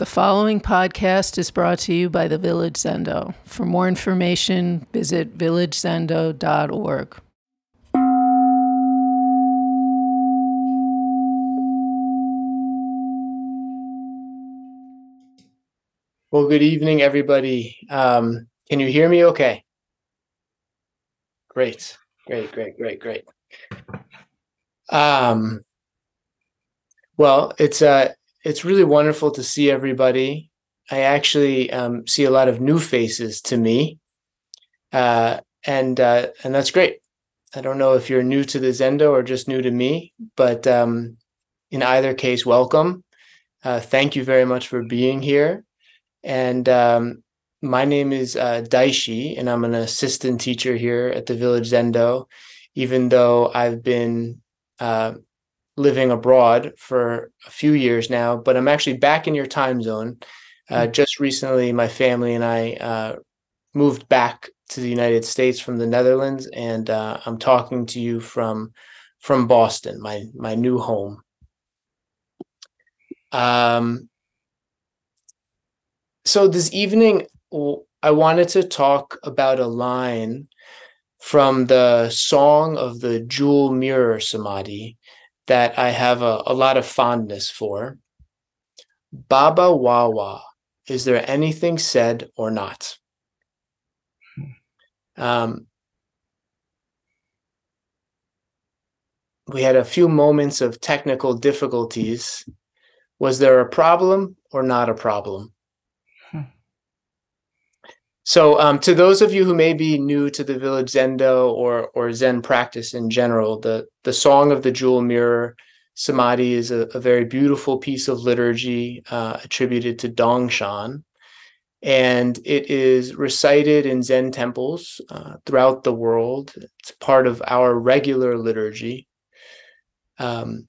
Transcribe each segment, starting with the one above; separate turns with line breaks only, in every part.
The following podcast is brought to you by the Village Zendo. For more information, visit villagezendo.org.
Well, good evening, everybody. Um, can you hear me okay? Great, great, great, great, great. Um, well, it's uh, it's really wonderful to see everybody. I actually um, see a lot of new faces to me, uh, and uh, and that's great. I don't know if you're new to the Zendo or just new to me, but um, in either case, welcome. Uh, thank you very much for being here. And um, my name is uh, Daishi, and I'm an assistant teacher here at the Village Zendo, even though I've been uh, living abroad for a few years now, but I'm actually back in your time zone. Uh, mm-hmm. just recently, my family and I uh, moved back to the United States from the Netherlands, and uh, I'm talking to you from from Boston, my my new home. Um, so this evening, I wanted to talk about a line from the Song of the Jewel Mirror Samadhi that I have a, a lot of fondness for. Baba Wawa, is there anything said or not? Um, we had a few moments of technical difficulties. Was there a problem or not a problem? So, um, to those of you who may be new to the Village Zendo or or Zen practice in general, the the Song of the Jewel Mirror Samadhi is a, a very beautiful piece of liturgy uh, attributed to Dongshan, and it is recited in Zen temples uh, throughout the world. It's part of our regular liturgy. Um,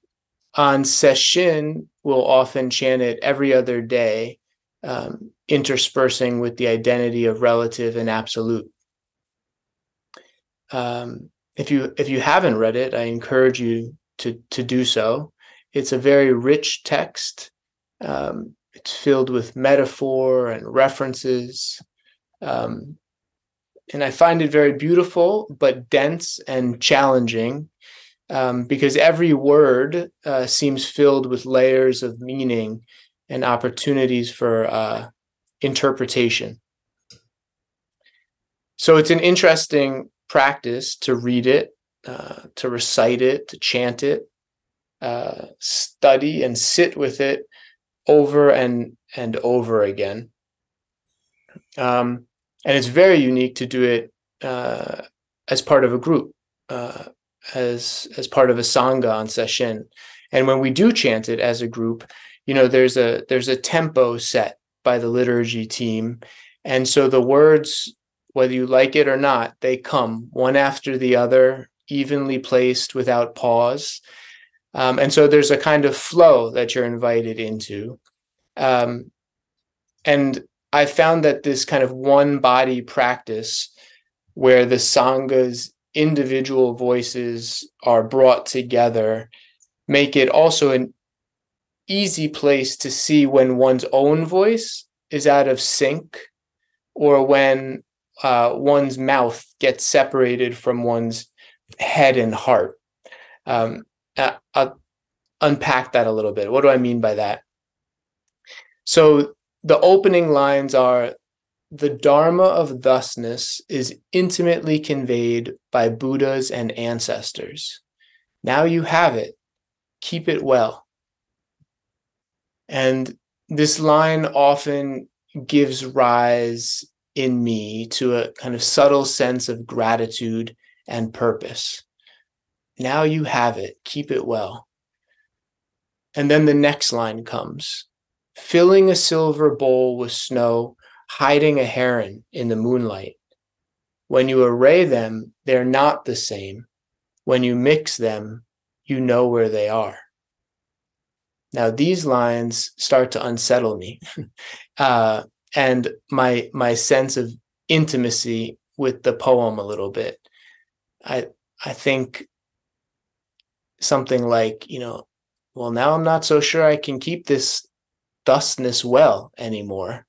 on Sesshin, we'll often chant it every other day. Um, interspersing with the identity of relative and absolute. Um, if you if you haven't read it, I encourage you to to do so. It's a very rich text. Um, it's filled with metaphor and references, um, and I find it very beautiful, but dense and challenging, um, because every word uh, seems filled with layers of meaning and opportunities for uh, interpretation. So it's an interesting practice to read it, uh, to recite it, to chant it, uh, study and sit with it over and and over again. Um, and it's very unique to do it uh, as part of a group, uh, as as part of a sangha on sesshin. And when we do chant it as a group, you know, there's a there's a tempo set by the liturgy team. And so the words, whether you like it or not, they come one after the other, evenly placed without pause. Um, and so there's a kind of flow that you're invited into. Um, and I found that this kind of one body practice where the Sangha's individual voices are brought together make it also an easy place to see when one's own voice is out of sync or when uh, one's mouth gets separated from one's head and heart. Um, uh, I'll unpack that a little bit. What do I mean by that? So the opening lines are the Dharma of thusness is intimately conveyed by Buddhas and ancestors. Now you have it. Keep it well. And this line often gives rise in me to a kind of subtle sense of gratitude and purpose. Now you have it, keep it well. And then the next line comes filling a silver bowl with snow, hiding a heron in the moonlight. When you array them, they're not the same. When you mix them, you know where they are. Now these lines start to unsettle me, uh, and my my sense of intimacy with the poem a little bit. I I think something like you know, well now I'm not so sure I can keep this thusness well anymore.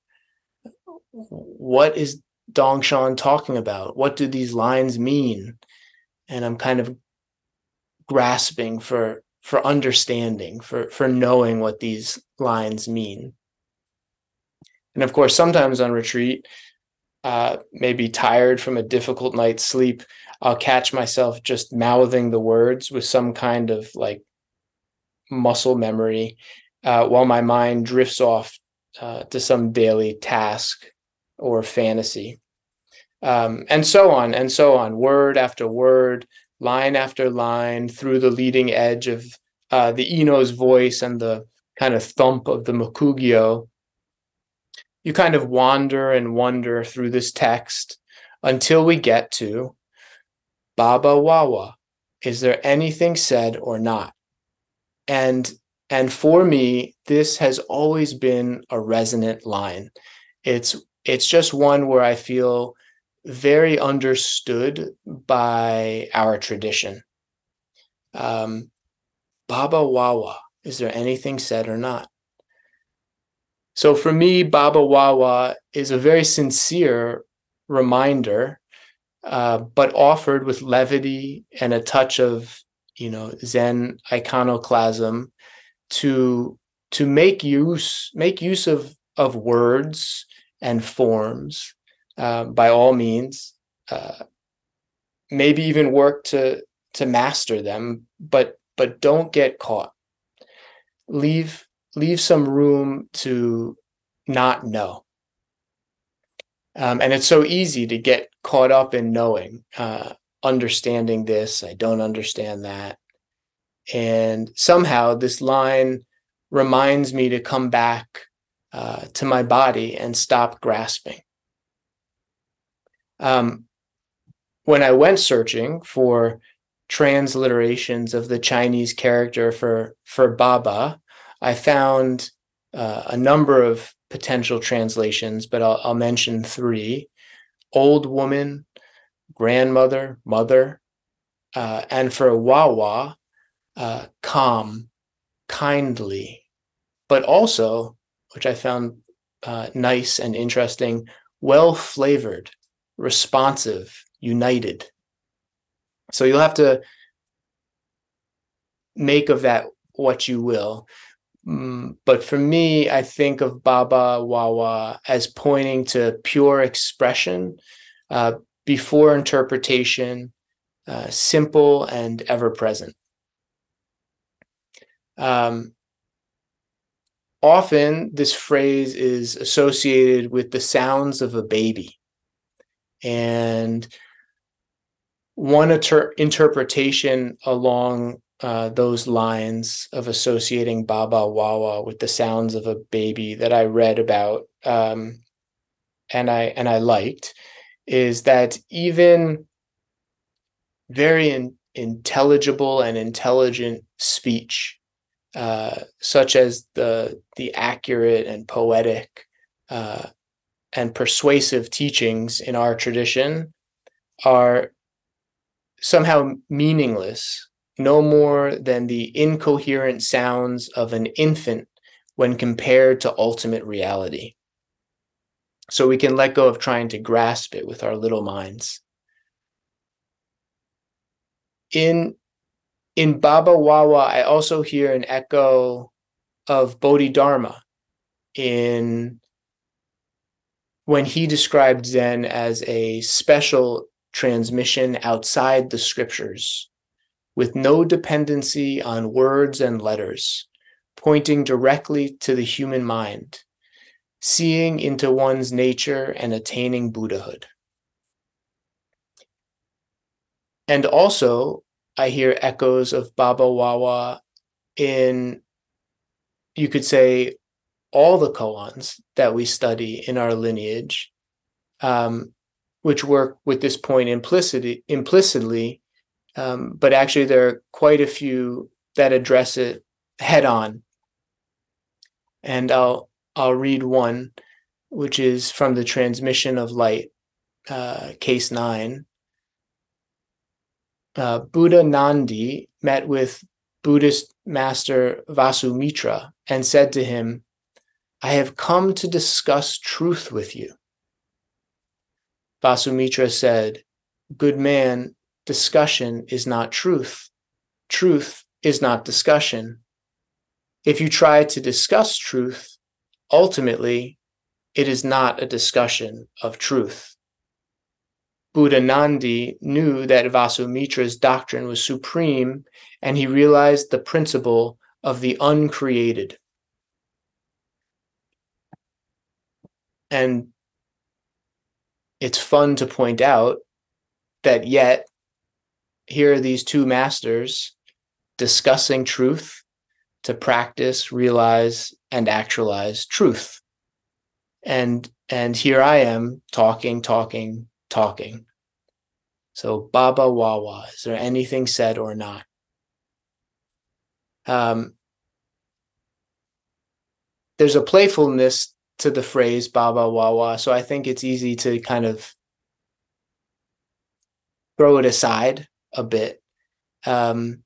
What is Dongshan talking about? What do these lines mean? And I'm kind of grasping for for understanding, for for knowing what these lines mean. And of course, sometimes on retreat, uh, maybe tired from a difficult night's sleep, I'll catch myself just mouthing the words with some kind of like muscle memory uh, while my mind drifts off uh, to some daily task or fantasy. Um, and so on and so on, word after word, line after line, through the leading edge of uh, the Ino's voice and the kind of thump of the Mokugyo. You kind of wander and wonder through this text until we get to Baba Wawa. Is there anything said or not? And and for me, this has always been a resonant line. It's it's just one where I feel very understood by our tradition. Um, Baba Wawa, is there anything said or not? So for me, Baba Wawa is a very sincere reminder, uh, but offered with levity and a touch of, you know, Zen iconoclasm to to make use make use of of words and forms uh, by all means. Uh, maybe even work to to master them, but but don't get caught. Leave leave some room to not know. Um, and it's so easy to get caught up in knowing, uh, understanding this. I don't understand that. And somehow this line reminds me to come back uh, to my body and stop grasping. Um, when I went searching for transliterations of the Chinese character for for Baba, I found uh, a number of potential translations, but I'll, I'll mention three: old woman, grandmother, mother, uh, and for Wawa, uh, calm, kindly, but also, which I found uh, nice and interesting, well flavored, responsive, united. So you'll have to make of that what you will. Mm, but for me, I think of Baba Wawa as pointing to pure expression uh, before interpretation, uh, simple and ever present. Um, often, this phrase is associated with the sounds of a baby. And one inter- interpretation along uh, those lines of associating Baba Wawa with the sounds of a baby that I read about um, and I and I liked is that even very in, intelligible and intelligent speech, uh, such as the the accurate and poetic uh, and persuasive teachings in our tradition are somehow meaningless, no more than the incoherent sounds of an infant when compared to ultimate reality. So we can let go of trying to grasp it with our little minds. In in Baba Wawa, I also hear an echo of Bodhidharma in when he described Zen as a special transmission outside the scriptures, with no dependency on words and letters, pointing directly to the human mind, seeing into one's nature and attaining Buddhahood. And also, I hear echoes of Baba Wawa in, you could say, all the koans that we study in our lineage, um, which work with this point implicitly, implicitly um, but actually there are quite a few that address it head on. And I'll I'll read one, which is from the transmission of light, uh, case nine. Uh, Buddha Nandi met with Buddhist master Vasumitra and said to him, I have come to discuss truth with you. Vasumitra said, Good man, discussion is not truth. Truth is not discussion. If you try to discuss truth, ultimately, it is not a discussion of truth. Buddha Nandi knew that Vasumitra's doctrine was supreme, and he realized the principle of the uncreated. And it's fun to point out that yet here are these two masters discussing truth to practice, realize, and actualize truth. And and here I am talking, talking, talking. So Baba Wawa, is there anything said or not? Um, there's a playfulness to the phrase Baba Wawa, so I think it's easy to kind of throw it aside a bit. Um,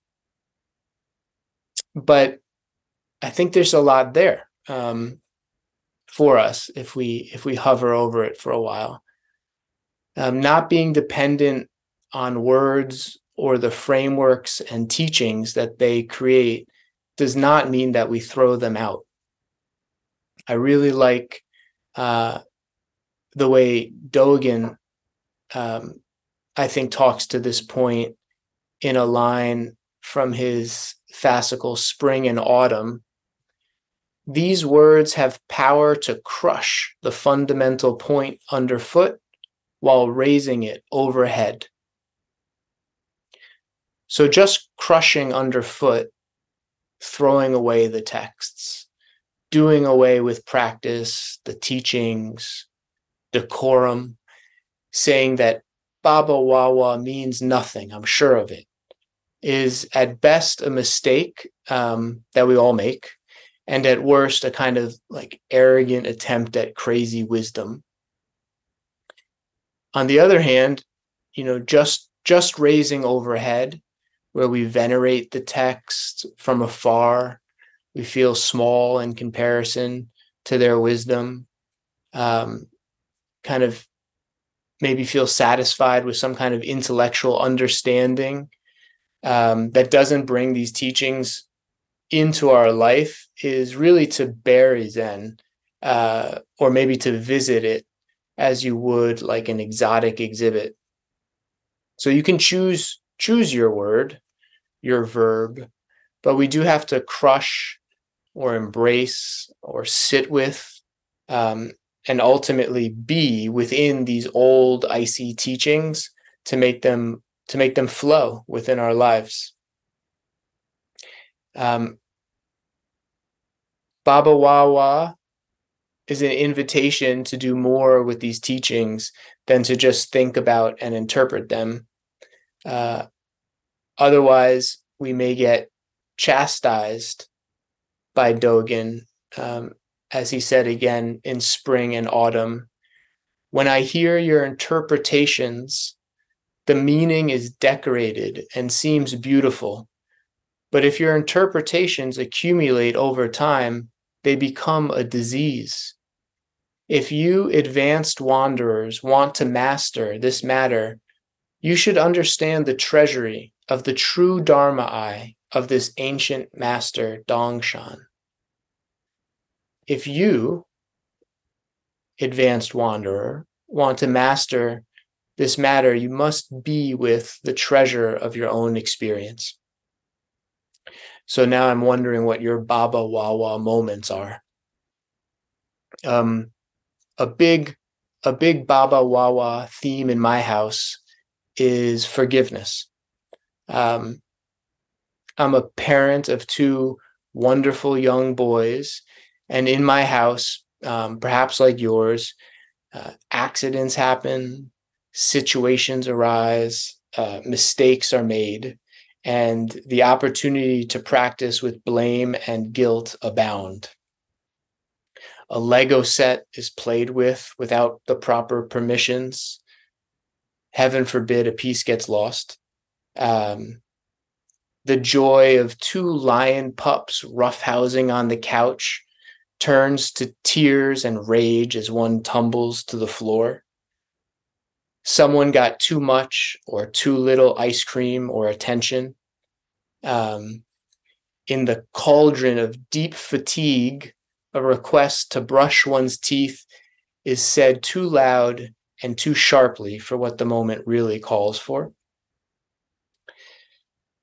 but I think there's a lot there um, for us if we if we hover over it for a while. Um, not being dependent on words or the frameworks and teachings that they create does not mean that we throw them out. I really like uh, the way Dogen, um, I think, talks to this point in a line from his fascicle Spring and Autumn. These words have power to crush the fundamental point underfoot while raising it overhead. So just crushing underfoot, throwing away the texts, doing away with practice, the teachings, decorum, saying that Baba Wawa means nothing, I'm sure of it, is at best a mistake um, that we all make, and at worst a kind of like arrogant attempt at crazy wisdom. On the other hand, you know, just just raising overhead where we venerate the text from afar. We feel small in comparison to their wisdom. Um, kind of maybe feel satisfied with some kind of intellectual understanding um, that doesn't bring these teachings into our life is really to bury Zen uh, or maybe to visit it as you would like an exotic exhibit. So you can choose choose your word your verb, but we do have to crush or embrace or sit with um, and ultimately be within these old icy teachings to make them to make them flow within our lives. Um, Baba Wawa is an invitation to do more with these teachings than to just think about and interpret them. Uh, Otherwise, we may get chastised by Dogen, um, as he said again in spring and autumn. When I hear your interpretations, the meaning is decorated and seems beautiful. But if your interpretations accumulate over time, they become a disease. If you advanced wanderers want to master this matter, you should understand the treasury of the true Dharma eye of this ancient master Dongshan. If you, advanced wanderer, want to master this matter, you must be with the treasure of your own experience. So now I'm wondering what your Baba Wawa moments are. Um, a big, a big Baba Wawa theme in my house is forgiveness. Um, I'm a parent of two wonderful young boys, and in my house, um, perhaps like yours, uh, accidents happen, situations arise, uh, mistakes are made, and the opportunity to practice with blame and guilt abound. A Lego set is played with without the proper permissions. Heaven forbid a piece gets lost um, the joy of two lion pups roughhousing on the couch turns to tears and rage as one tumbles to the floor. Someone got too much or too little ice cream or attention. Um, in the cauldron of deep fatigue, a request to brush one's teeth is said too loud and too sharply for what the moment really calls for.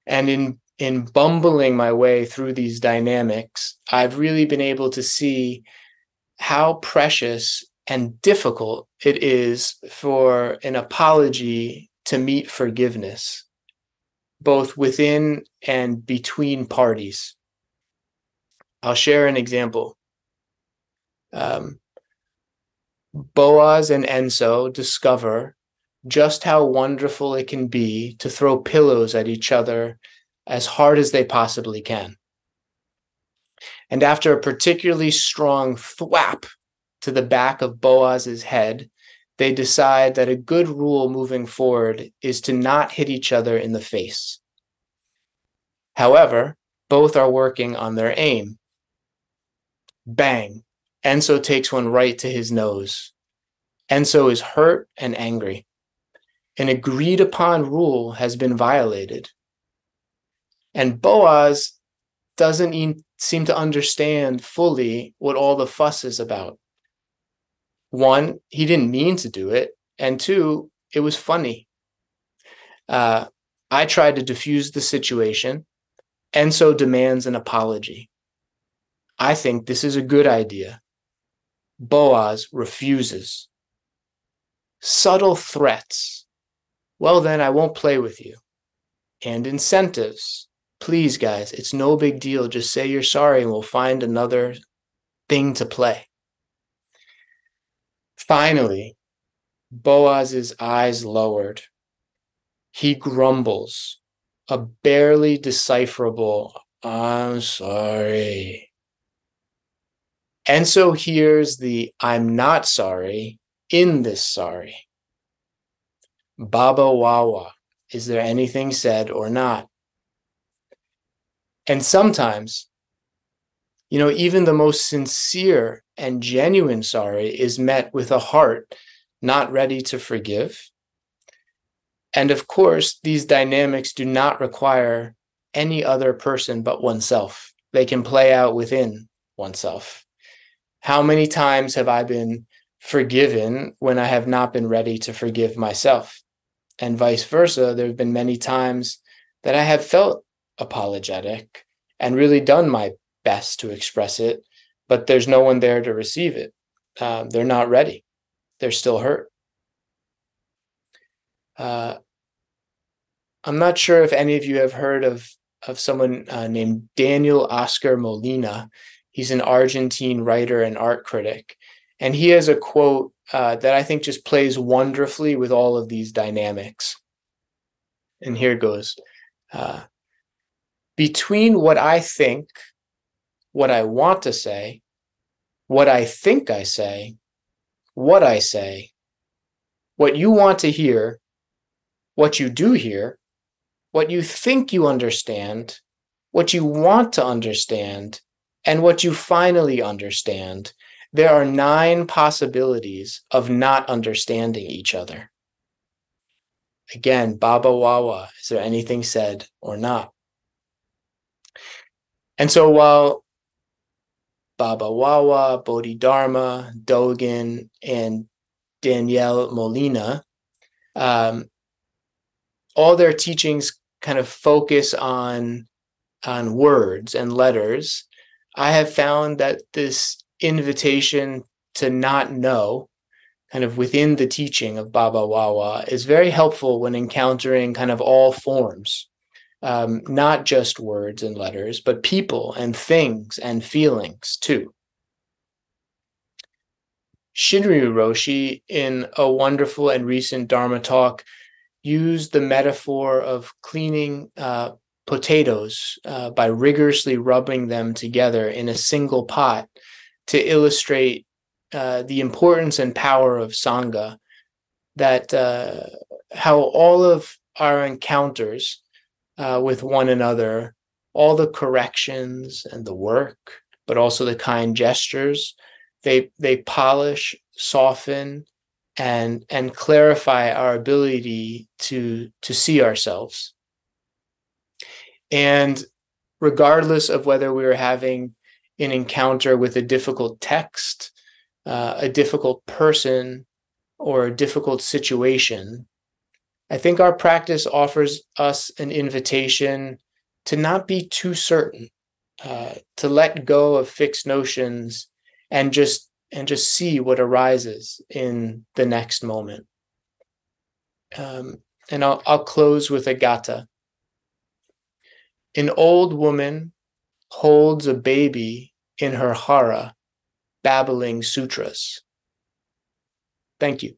And in in bumbling my way through these dynamics, I've really been able to see how precious and difficult it is for an apology to meet forgiveness, both within and between parties. I'll share an example. Um, Boaz and Enso discover just how wonderful it can be to throw pillows at each other as hard as they possibly can. And after a particularly strong thwap to the back of Boaz's head, they decide that a good rule moving forward is to not hit each other in the face. However, both are working on their aim. Bang! Enso takes one right to his nose. Enso is hurt and angry. An agreed upon rule has been violated. And Boaz doesn't even seem to understand fully what all the fuss is about. One, he didn't mean to do it. And two, it was funny. Uh, I tried to diffuse the situation, Enso demands an apology. I think this is a good idea. Boaz refuses. Subtle threats. Well, then I won't play with you. And incentives. Please, guys, it's no big deal. Just say you're sorry and we'll find another thing to play. Finally, Boaz's eyes lowered. He grumbles, a barely decipherable, I'm sorry. Enso hears the I'm not sorry in this sorry. Baba Wawa, is there anything said or not? And sometimes, you know, even the most sincere and genuine sorry is met with a heart not ready to forgive. And of course, these dynamics do not require any other person but oneself. They can play out within oneself. How many times have I been forgiven when I have not been ready to forgive myself? And vice versa, there have been many times that I have felt apologetic and really done my best to express it, but there's no one there to receive it. Um, they're not ready. They're still hurt. Uh, I'm not sure if any of you have heard of of someone uh, named Daniel Oscar Molina. He's an Argentine writer and art critic, and he has a quote uh, that I think just plays wonderfully with all of these dynamics. And here goes. Uh, between what I think, what I want to say, what I think I say, what I say, what you want to hear, what you do hear, what you think you understand, what you want to understand, and what you finally understand, there are nine possibilities of not understanding each other. Again, Baba Wawa, is there anything said or not? And so while Baba Wawa, Bodhidharma, Dogen, and Daniel Molina, um, all their teachings kind of focus on on words and letters. I have found that this invitation to not know, kind of within the teaching of Baba Wawa, is very helpful when encountering kind of all forms um, not just words and letters, but people and things and feelings too. Shinryu Roshi, in a wonderful and recent Dharma talk, used the metaphor of cleaning uh, potatoes uh, by rigorously rubbing them together in a single pot to illustrate uh, the importance and power of Sangha, that uh, how all of our encounters uh, with one another, all the corrections and the work but also the kind gestures. They they polish, soften, and and clarify our ability to to see ourselves. And regardless of whether we are having an encounter with a difficult text, uh, a difficult person, or a difficult situation, I think our practice offers us an invitation to not be too certain, uh, to let go of fixed notions and just and just see what arises in the next moment. Um, and I'll, I'll close with a gatha. An old woman holds a baby in her hara, babbling sutras. Thank you.